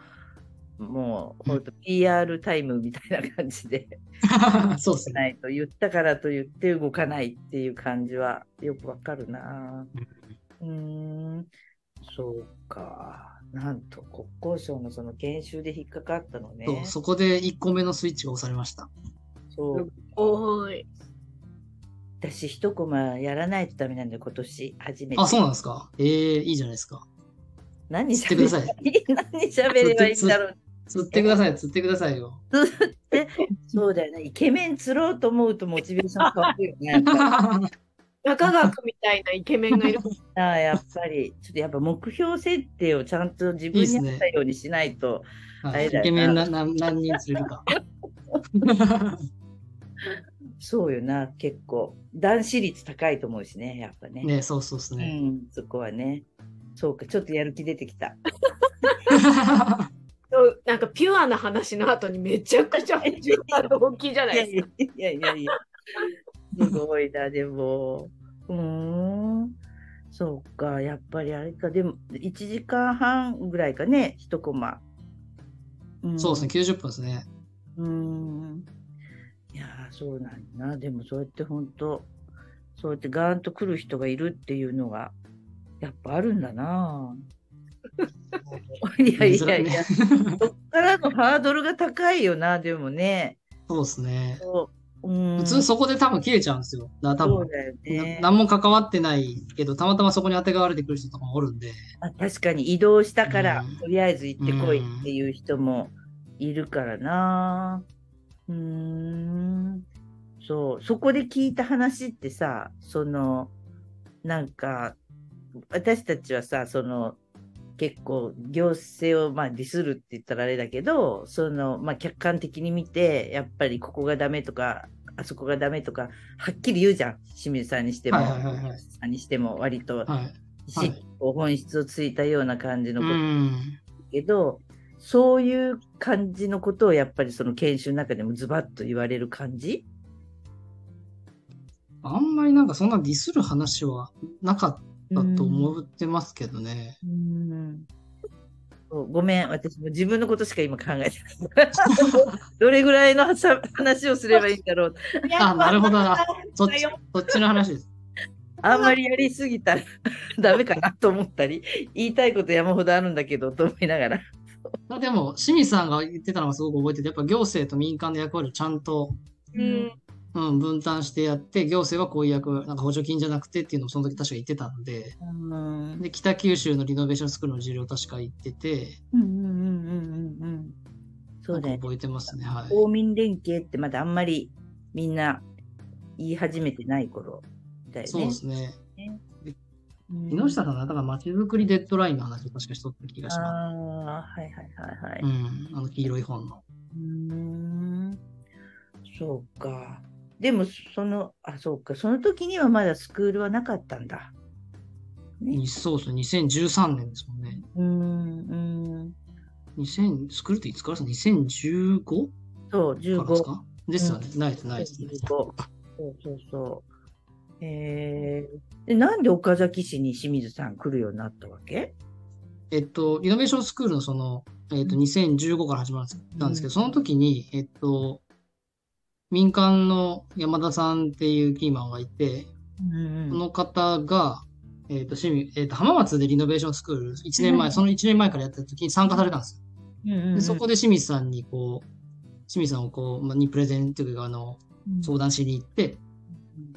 もう、ほんと PR タイムみたいな感じで。そうですね。ないと言ったからと言って動かないっていう感じはよくわかるな。うーん、そうか。なんと国交省のその研修で引っかかったのね。そうそこで1個目のスイッチが押されました。そう。おーい。私一コマやらないとダメなんだよ、今年初めて。あ、そうなんですか？ええいいじゃないですか。何知ってください何喋ればいいんだろう。釣ってください、釣ってくださいよ。そうだよね。イケメン釣ろうと思うとモチベーション変わるよね。やっぱり中学みたいなイケメンがいる。ああやっぱり、ちょっとやっぱ目標設定をちゃんと自分に合ったようにしないと。はい、イあれだよなケメンなな何人釣れるか。そうよな、結構。男子率高いと思うしね、やっぱね。ね、そうそうですうね。ん、そこはね。そうか、ちょっとやる気出てきた。そうなんかピュアな話の後にめちゃくちゃピュアな動きじゃないいやですか。いやいやいやいや。すごいな、でも。うーん。そうか、やっぱりあれか。でも、1時間半ぐらいかね、一コマ。んそうですね、90分ですね。うーん。いやー、そうなんだな。でも、そうやって本当、そうやってガーンと来る人がいるっていうのが、やっぱあるんだな。いやいやいや、そっからのハードルが高いよな、でもね。そうですね。そ普通そこで多分切れちゃうんですよ。だから多分、ねな。何も関わってないけど、たまたまそこに当てがわれてくる人とかもおるんで。あ確かに移動したから、うんとりあえず行ってこいっていう人もいるからな。うーん。そう、そこで聞いた話ってさ、その、なんか、私たちはさ、その、結構行政をまあディスるって言ったらあれだけど、その、まあ客観的に見て、やっぱりここがダメとか、あそこがダメとか、はっきり言うじゃん。清水さんにしても、はいはいはいはいさんにしても割とはい。し本質をついたような感じのうこと。けど、そういう感じのことをやっぱりその研修の中でもズバッと言われる感じ？あんまりなんかそんなディスる話はなかったと思ってますけどね。うんごめん、私も自分のことしか今考えてない。どれぐらいのさ話をすればいいんだろう。あ、なるほどな。そっち、そっちの話です。あんまりやりすぎたらダメかなと思ったり、言いたいこと山ほどあるんだけど、と思いながら。あでも、清水さんが言ってたのがすごく覚えてて、やっぱ行政と民間の役割をちゃんと、うん。うん、分担してやって、行政はこういう役割、なんか補助金じゃなくてっていうのをその時確か言ってたんで、うんで、北九州のリノベーションスクールの事例を確か言ってて、うんうんうんうんうん。そうだよ覚えてますね。はい。公民連携ってまだあんまりみんな言い始めてない頃だよね。そうですね。うん木下さんが、だから街づくりデッドラインの話を確かしとった気がしまああ、はいはいはいはい。す。うん、あの黄色い本の。うーんそうか。でも、その、あ、そうか。その時にはまだスクールはなかったんだ。ねにそうですね、2013年ですもんね。うーん、うん。2000、スクールっていつからですか ?2015? そう、からです15。か？ですよね。ないです、ないです、ね。15そうそうそう。えー、でなんで岡崎市に清水さん来るようになったわけ？えっと、リノベーションスクールのその、えっと、2015から始まったんですけど、その時に、えっと、民間の山田さんっていうキーマンがいて、うんその方が、えっと、清水えっと、浜松でリノベーションスクール、1年前、うんその1年前からやった時に参加されたんですよ。うんうんでそこで清水さんにこう、清水さんをこう、まあ、にプレゼンというか、あの、相談しに行って、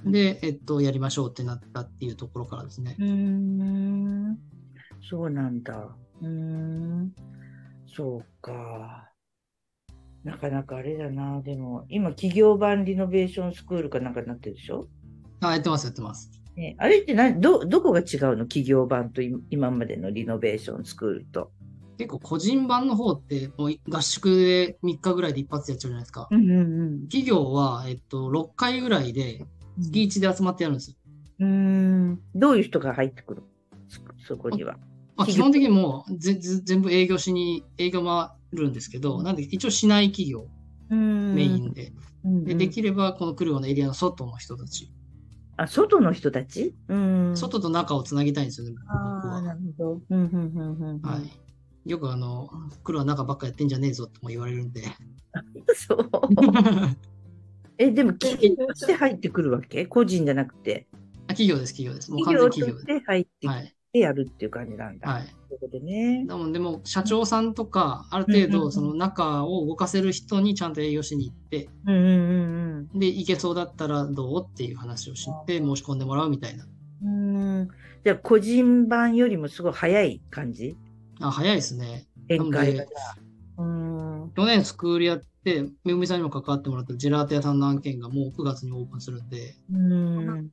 で、えっと、やりましょうってなったっていうところからですね。うーん。そうなんだ。うーん。そうか。なかなかあれだな。でも、今、企業版リノベーションスクールかなんかになってるでしょ？あ、やってます、やってます。ね、あれって何ど、どこが違うの？企業版とい今までのリノベーションスクールと。結構個人版の方って、もう合宿で3日ぐらいで一発でやっちゃうじゃないですか。うんうん企業は、えっと、6回ぐらいで、月1で集まってやるんですよ。うん。どういう人が入ってくるそそこには。まあ、基本的にもうぜぜ全部営業しに、営業回るんですけど、なんで一応市内企業うんメインで、うんでできればこの来るようなエリアの外の人たち、あ、外の人たち？うん。外と中をつなぎたいんですよね、僕は。なるほど。はい。よくあの、来るは中ばっかやってんじゃねえぞっても言われるんで。そう。え、でも、企業として入ってくるわけ？個人じゃなくて。あ企業です、企業です。もう完全企業でて入って。はい。てやるっていう感じなんだ。はい。そこでね。でも、でも社長さんとか、ある程度、その中を動かせる人にちゃんと営業しに行って、うんうんうんで、行けそうだったらどうっていう話をして、申し込んでもらうみたいな。うん。うん。じゃあ、個人版よりもすごい早い感じ？あ、早いですね。展開が。去年スクールやって、めぐみさんにも関わってもらったジェラート屋さんの案件がもう9月にオープンするんで、うん。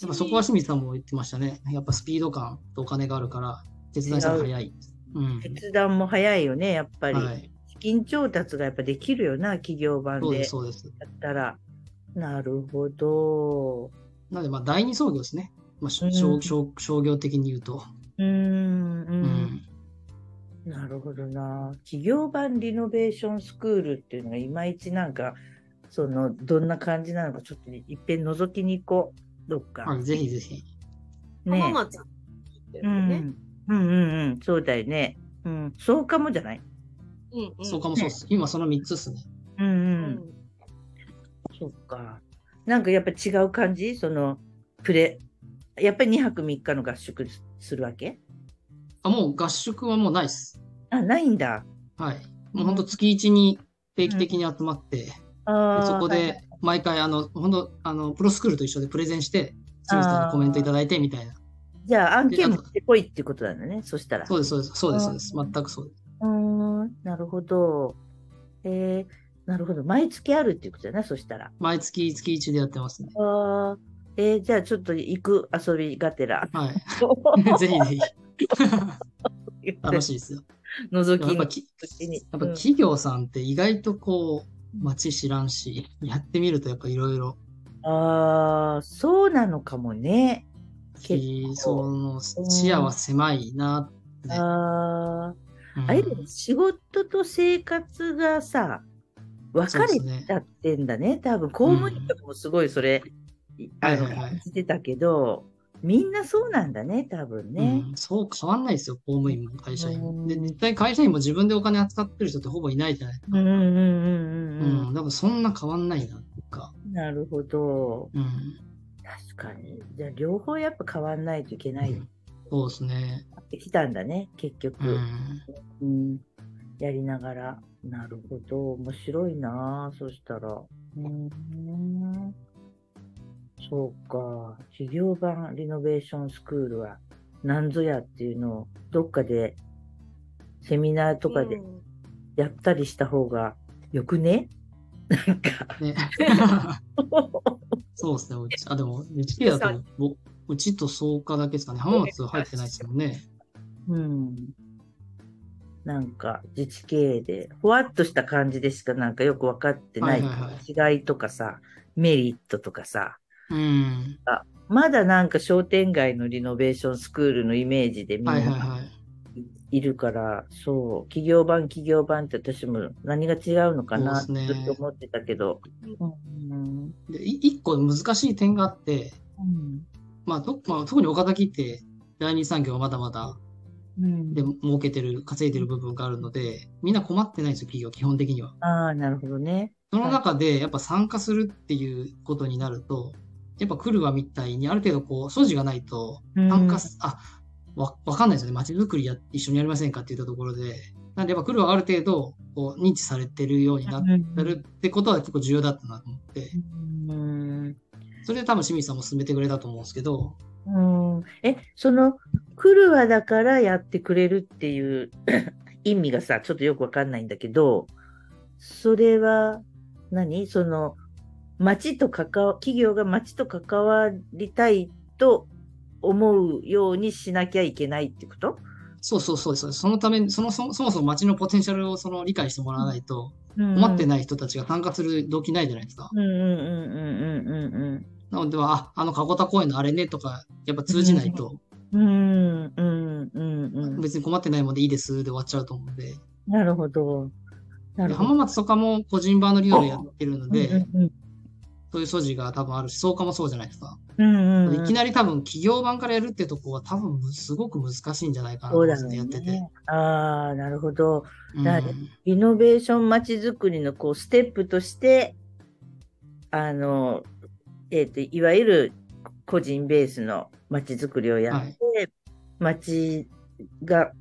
やっぱそこは清水さんも言ってましたね。やっぱスピード感とお金があるから、決断したら早い。うん。決断も早いよね、やっぱり。はい。資金調達がやっぱできるよな、企業版でそうです、そうです。やったら。なるほど。なので、まあ、第二創業ですね。まあ、商商商業的に言うと。うん、う。うんん。なるほどな。企業版リノベーションスクールっていうのがいまいちなんか、その、どんな感じなのか、ちょっといっぺん覗きに行こう。どっか。はい、ぜひぜひ。ね浜松ってう。ん。うんうんうん。そうだよね。うん。そうかもじゃない？うんうんそうかもそうです。今その3つですね。うんう。うんんそっか。なんかやっぱ違う感じ？その、プレ、やっぱり2泊3日の合宿するわけ？あ、もう合宿はもうないです。あ、ないんだ。はい。もう本当月1に定期的に集まって、であーそこで毎回、あの、本当あの、プロスクールと一緒でプレゼンして、さんにコメントいただいてみたいな。じゃあ案件持ってこいってことなんだね。そしたら。そうです、そうです、そうです、そうです。全くそうです。うーん、なるほど。えー、なるほど。毎月あるっていうことだね、そしたら。毎月月1でやってますね。あーえーじゃあちょっと行く遊びがてら。はい。ぜひぜひ。楽しいですよ。覗き。やっぱ企業さんって意外とこう、街知らんし、やってみるとやっぱいろいろ、うんああ、そうなのかもね。結構。その視野は狭いなって。ああ、うん。あれ仕事と生活がさ、分かれちゃってんだね。多分公務員とかもすごいそれ、あのはいはいてたけど、みんなそうなんだね、多分ね。うん、そう変わんないですよ、公務員も会社員も。で、うん絶対会社員も自分でお金扱ってる人ってほぼいないじゃないですか。うんうんうんうんううんん、だからそんな変わんないな、っていうか。うん。なるほど。うん、確かに。じゃあ両方やっぱ変わんないといけないそうですね。ってきたんだね、結局。うん、うん、やりながら。なるほど。面白いなそしたら。うーん。そうか。企業版リノベーションスクールは何ぞやっていうのをどっかでセミナーとかでうんやったりした方がよくね？なんか。ね。そうですね。うちあ、でも、うちだと、ぼうちと草加だけですかね。浜松は入ってないですもんね。うん。なんか自治経営で、ふわっとした感じでしかなんかよく分かってないはいはい違いとかさ、メリットとかさ、うん。まだなんか商店街のリノベーションスクールのイメージでみんはいはいなはい。いるから、そう、企業版企業版って私も何が違うのかなねずっと思ってたけど。うん。で、い一個難しい点があって、うん。まあ、とまあ、特に岡崎って第二産業がまだまだうんで儲けてる、稼いでる部分があるので、みんな困ってないんですよ、企業、基本的には。ああ、なるほどね。その中で、やっぱ参加するっていうことになると、やっぱ来るわみたいに、ある程度こう、素地がないと、参加す、あ、わ、わかんないですよね。街づくりや、一緒にやりませんかって言ったところで。なんで、やっぱ来るはある程度、こう、認知されてるようになってるってことは結構重要だったなと思って。うん。それで多分清水さんも進めてくれたと思うんですけど、うん。え、その、来るわだからやってくれるっていう 意味がさ、ちょっとよくわかんないんだけど、それは何、その、町と関わ、企業が町と関わりたいと思うようにしなきゃいけないってこと？そうそうそうです。そのために、そのそそもそも街のポテンシャルをその理解してもらわないと、困困ってい。ない人たちが参加する動機ないじゃないですか。うんうんうんうんうんうんなのでは、あ、あの、かごた公園のあれねとか、やっぱ通じないと、うん。うんうんうんうん。別に困ってないもんでいいですで終わっちゃうと思うんで。なるほど。浜松とかも個人版の利用でやってるので、そういう素地が多分あるし、草加もそうじゃないですか。うんうんうんいきなり多分企業版からやるってとこは多分すごく難しいんじゃないかなと思ってやってて。ね。ああ、なるほど。うんイノベーションまちづくりのこうステップとして、あの、えっ、と、いわゆる個人ベースのまちづくりをやって、街が、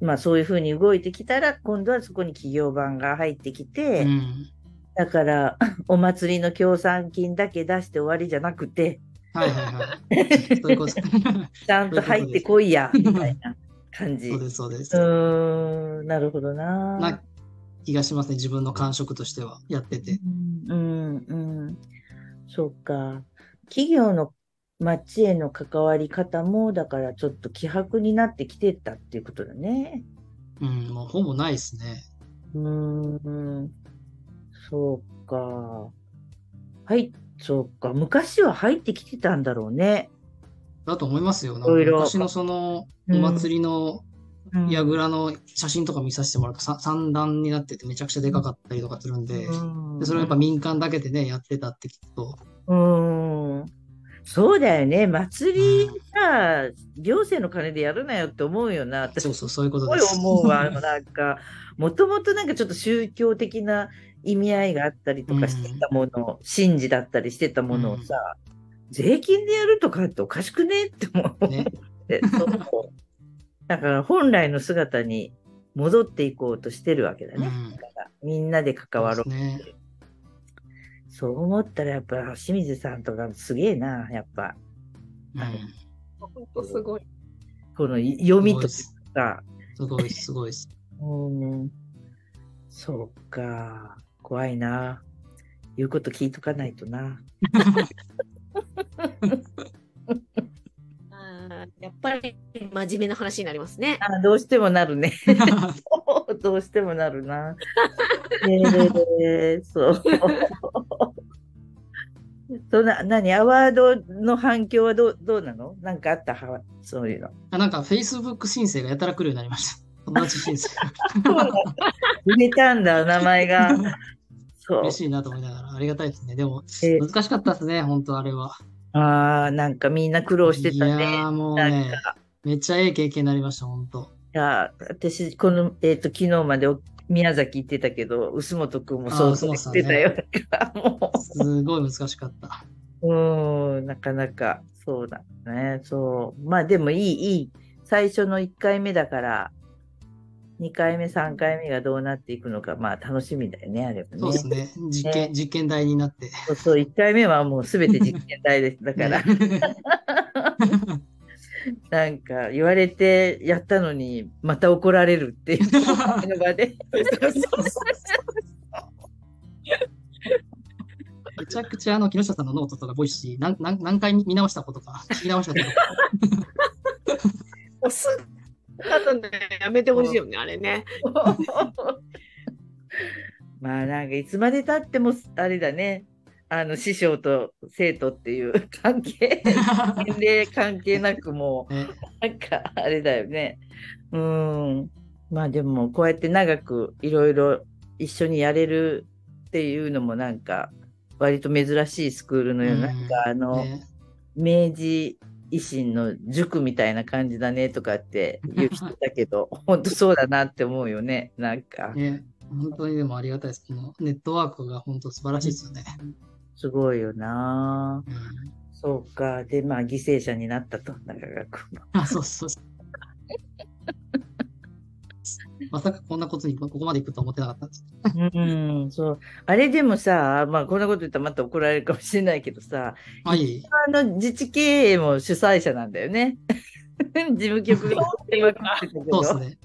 まあそういうふうに動いてきたら、今度はそこに企業版が入ってきて、うんだから、お祭りの協賛金だけ出して終わりじゃなくて、はいはいはい。そういうこと ちゃんと入ってこいや、みたいな感じ。そううです、そうです。ーん、なるほどな。な気がしますね、自分の感触としては、やってて。うん、うん。そうか。企業の街への関わり方も、だからちょっと希薄になってきてたっていうことだね。うん、もうほぼないですね。うーん。そうか。はい、そうか。昔は入ってきてたんだろうね。だと思いますよ。なんか昔のその、うんお祭りのうん櫓の写真とか見させてもらうと、さ三段になっててめちゃくちゃでかかったりとかするんで、うんでそれをやっぱ民間だけでね、やってたって聞くと、うーん。そうだよね。祭りさ、行政の金でやるなよって思うよな。私そうそう、そういうこすごいとです。思うわ。なんか、もともとなんかちょっと宗教的な意味合いがあったりとかしてたもの、神事だったりしてたものをさ、税金でやるとかっておかしくねって思う。ねで そうだから本来の姿に戻っていこうとしてるわけだね。うんだからみんなで関わろう。ね。そう思ったらやっぱ清水さんとかすげえな、やっぱ。うん。本当すごい。この読みとすか。ごいすごいです。うん。そうか。怖いな。言うこと聞いとかないとな。あーやっぱり真面目な話になりますね。あどうしてもなるね。どうしてもなるな。えー、そう。そんな、何アワードの反響はどうどうなの？なんかあった？はそういうの。あなんか、Facebook 申請がやたら来るようになりました。友達申請。入れたんだ、名前が。嬉。しいなと思いながら、ありがたいですね。でも、え難しかったですね、本当あれは。ああ、なんかみんな苦労してたね。いやーもうね、めっちゃええ経験になりました、本当。いや、私、この、えっ、と、昨日までお宮崎行ってたけど、臼本くんもそうそう言ってたよ。もすごい難しかった。う、ん、なかなか、そうだね。そう。まあでもいい、いい。最初の1回目だから、2回目、3回目がどうなっていくのか、まあ楽しみだよね、あればね。そうですね。実験、実験台になって。そうそう、1回目はもうすべて実験台です。だから、ね なんか言われてやったのに、また怒られるっていう の場で。めちゃくちゃあの木下さんのノートとかボイシー何何何回見直したことか、聞き直したことか。もうすぐ方ね、やめてほしいよね、あれね。まあなんかいつまでたってもあれだね。あの師匠と生徒っていう関係、年齢関係なくもねう、なんかあれだよね。うん。まあでもこうやって長くいろいろ一緒にやれるっていうのもなんか割と珍しいスクールのような、なんかあの、ね明治維新の塾みたいな感じだねとかって 言う人だけど、本当そうだなって思うよね。なんか。ね本当にでもありがたいです。このネットワークが本当素晴らしいですよね。すごいよな。うんそうか。で、まあ、犠牲者になったと、中川君も。あ、そうそうそう。まさかこんなことにこ こまで行くと思ってなかったんです。うん、そう。あれでもさ、まあ、こんなこと言ったらまた怒られるかもしれないけどさ、まあいい。あの、自治経営も主催者なんだよね。事務局がそうですね。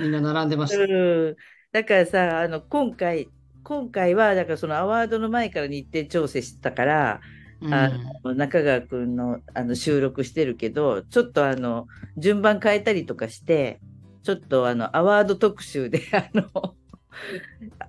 みんな並んでました。うん。だからさ、あの、今回、今回は、だからそのアワードの前から日程調整してたから、うんあの中川くんのあの収録してるけど、ちょっとあの、順番変えたりとかして、ちょっとあの、アワード特集で、あの、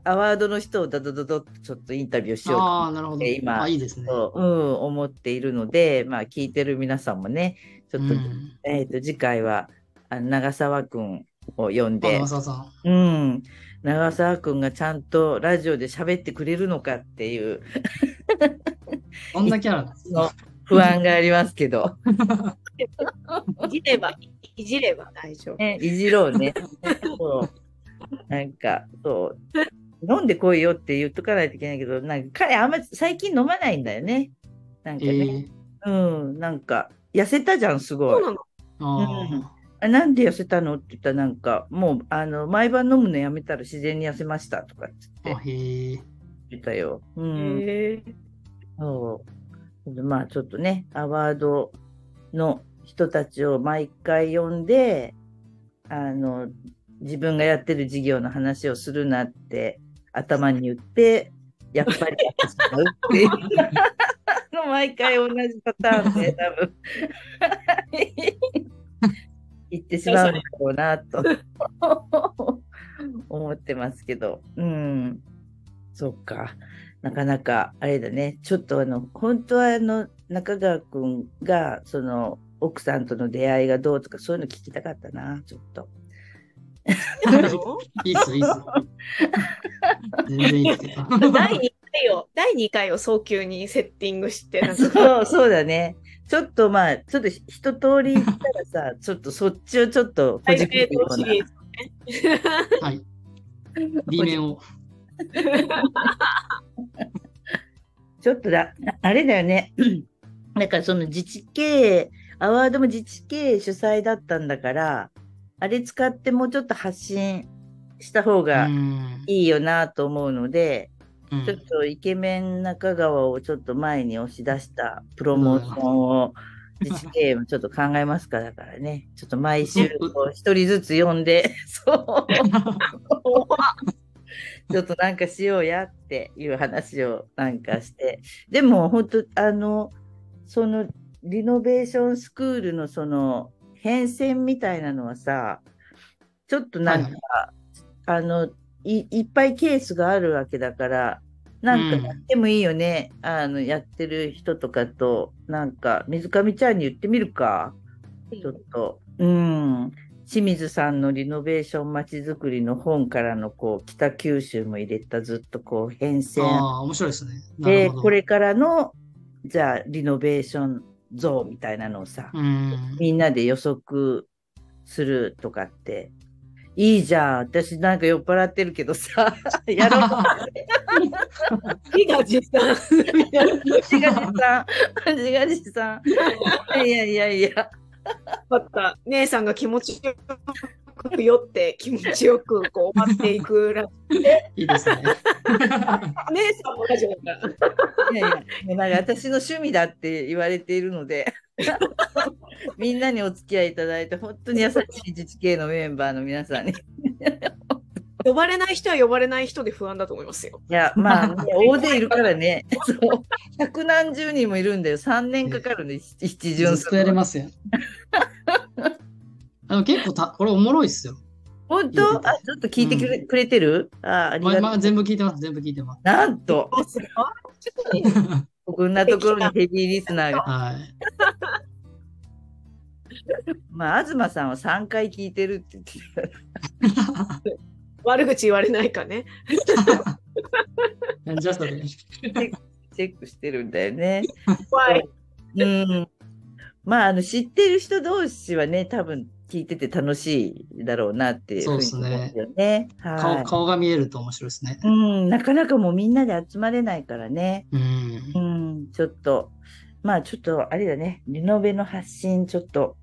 アワードの人をダダダダッとちょっとインタビューしようかああ、なるほど。今あいいですね。と、うん、思っているので、まあ、聞いてる皆さんもね、ちょっと、うんえっ、と、次回は、あの長澤くんを呼んあで長、澤さん。うん、長澤くんがちゃんとラジオで喋ってくれるのかっていうこんなキャラ 不安がありますけど、いじれば、いじれば大丈夫。ね、いじろうね。そうなんか、そう。飲んでこいよって言っとかないといけないけど、なんか彼あんま最近飲まないんだよね。なんかえね。えうん、なんか、痩せたじゃん、すごい。そうなのああなんで痩せたのって言ったら、なんか、もう、あの、毎晩飲むのやめたら自然に痩せましたとかってーあ、へえ。言ったよ。うん。へえ。そう。まあ、ちょっとね、アワードの人たちを毎回呼んで、あの、自分がやってる事業の話をするなって頭に言って、やっぱりやってしまうっていう。毎回同じパターンで多分 言ってしまうんだろうなと 思ってますけど。うん。そっか。なかなか、あれだね。ちょっとあの、本当はあの、中川くんが、その、奥さんとの出会いがどうとか、そういうの聞きたかったな、ちょっと。いいっすよ、いいっすよ。全然いいです。第2回を、第2回を早急にセッティングして、そう、そうだね。ちょっとまあ、ちょっと一通り言ったらさ、ちょっとそっちをちょっとほじくベートシるような。はい。B 面を。ちょっとだ、あれだよね。だからその自治経営、アワードも自治経営主催だったんだから、あれ使ってもうちょっと発信した方がうんいいよなと思うので、うんちょっとイケメン中川をちょっと前に押し出したプロモーションを自治経営もちょっと考えますかだからね。ちょっと毎週一人ずつ読んで、そう。ちょっとなんかしようやっていう話をなんかして。でも本当あの、そのリノベーションスクールのその変遷みたいなのはさ、ちょっとなんか、はいあのい、いっぱいケースがあるわけだから、なんかうんやってもいいよね。あの、やってる人とかと、なんか、水上ちゃんに言ってみるか。ちょっと。うん。清水さんのリノベーションまちづくりの本からのこう北九州も入れたずっとこう変遷。ああ、面白いですね。で。これからのじゃあリノベーション像みたいなのをさ、うん。みんなで予測するとかっていいじゃん私なんか酔っ払ってるけどさ やろう。自画自賛。自画自賛自画自賛いやいや いやまた、姉さんが気持ちよく酔って気持ちよくこう終わっていくラいいですね。姉さんも大丈夫だ。いやいや、私の趣味だって言われているので、みんなにお付き合いいただいて、本当に優しい自治系のメンバーの皆さんに。い呼ばれない人は呼ばれない人で不安だと思いますよ。や、まあ、ね、大勢いるからね、そう、百何十人もいるんだよ。3年かかるね、一一巡ずっとやれますよ。あの結構た、これおもろいっすよ。本当？あ、ちょっと聞いてくれ,、くれてる？あありがとう。まあまあ、全部聞いてます、全部聞いてます。なんと、こんなところにヘビーリスナーが。はい。まあ、東さんは3回聞いてるって言ってた。悪口言われないかね。なんじゃそれ。チェックしてるんだよね。怖い。うん。まあ、あの、知ってる人同士はね、多分聞いてて楽しいだろうなっていうふうにそう思ですねうんですよね。顔はい。顔が見えると面白いですね。うん、なかなかもうみんなで集まれないからね。うんう。ん、ちょっと、まあちょっと、あれだね、リノベの発信、ちょっと、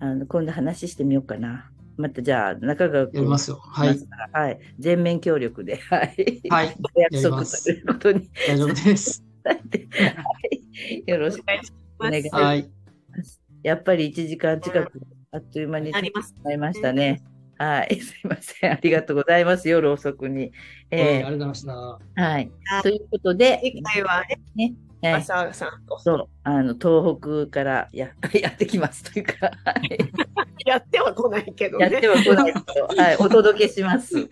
あの、今度話してみようかな。またじゃあ、中川やり君ますよ。はい。はい。全面協力で、はい。はい。お約束すということに大丈夫です。はい。よろしくお願いします。はい。やっぱり1時間近く、あっという間にあります。なりましたね。はい。すいません。ありがとうございます。夜遅くに。えー、ありえがとうございました。ーはい。ということで、次回はね、はい朝さんとそう、あの、東北からや やってきますというか、はい やっては来ないけどね。やっては来ないけど、はい、お届けします。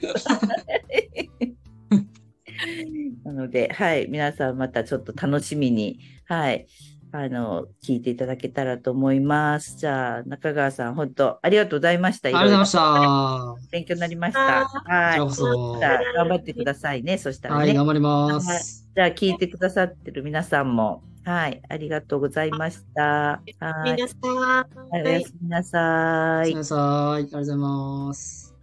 なので、はい、皆さんまたちょっと楽しみに、はい、あの、聞いていただけたらと思います。じゃあ、中川さん、本当ありがとうございました。ありがとうございましした。勉強になりました。こはい。じゃあ、頑張ってくださいね。そしたらはい、ね。頑張ります。じゃあ、聞いてくださってる皆さんも、はい、ありがとうございました。はい。皆さん、おやすみなさいおやすみ。なさい。ありがとうございます。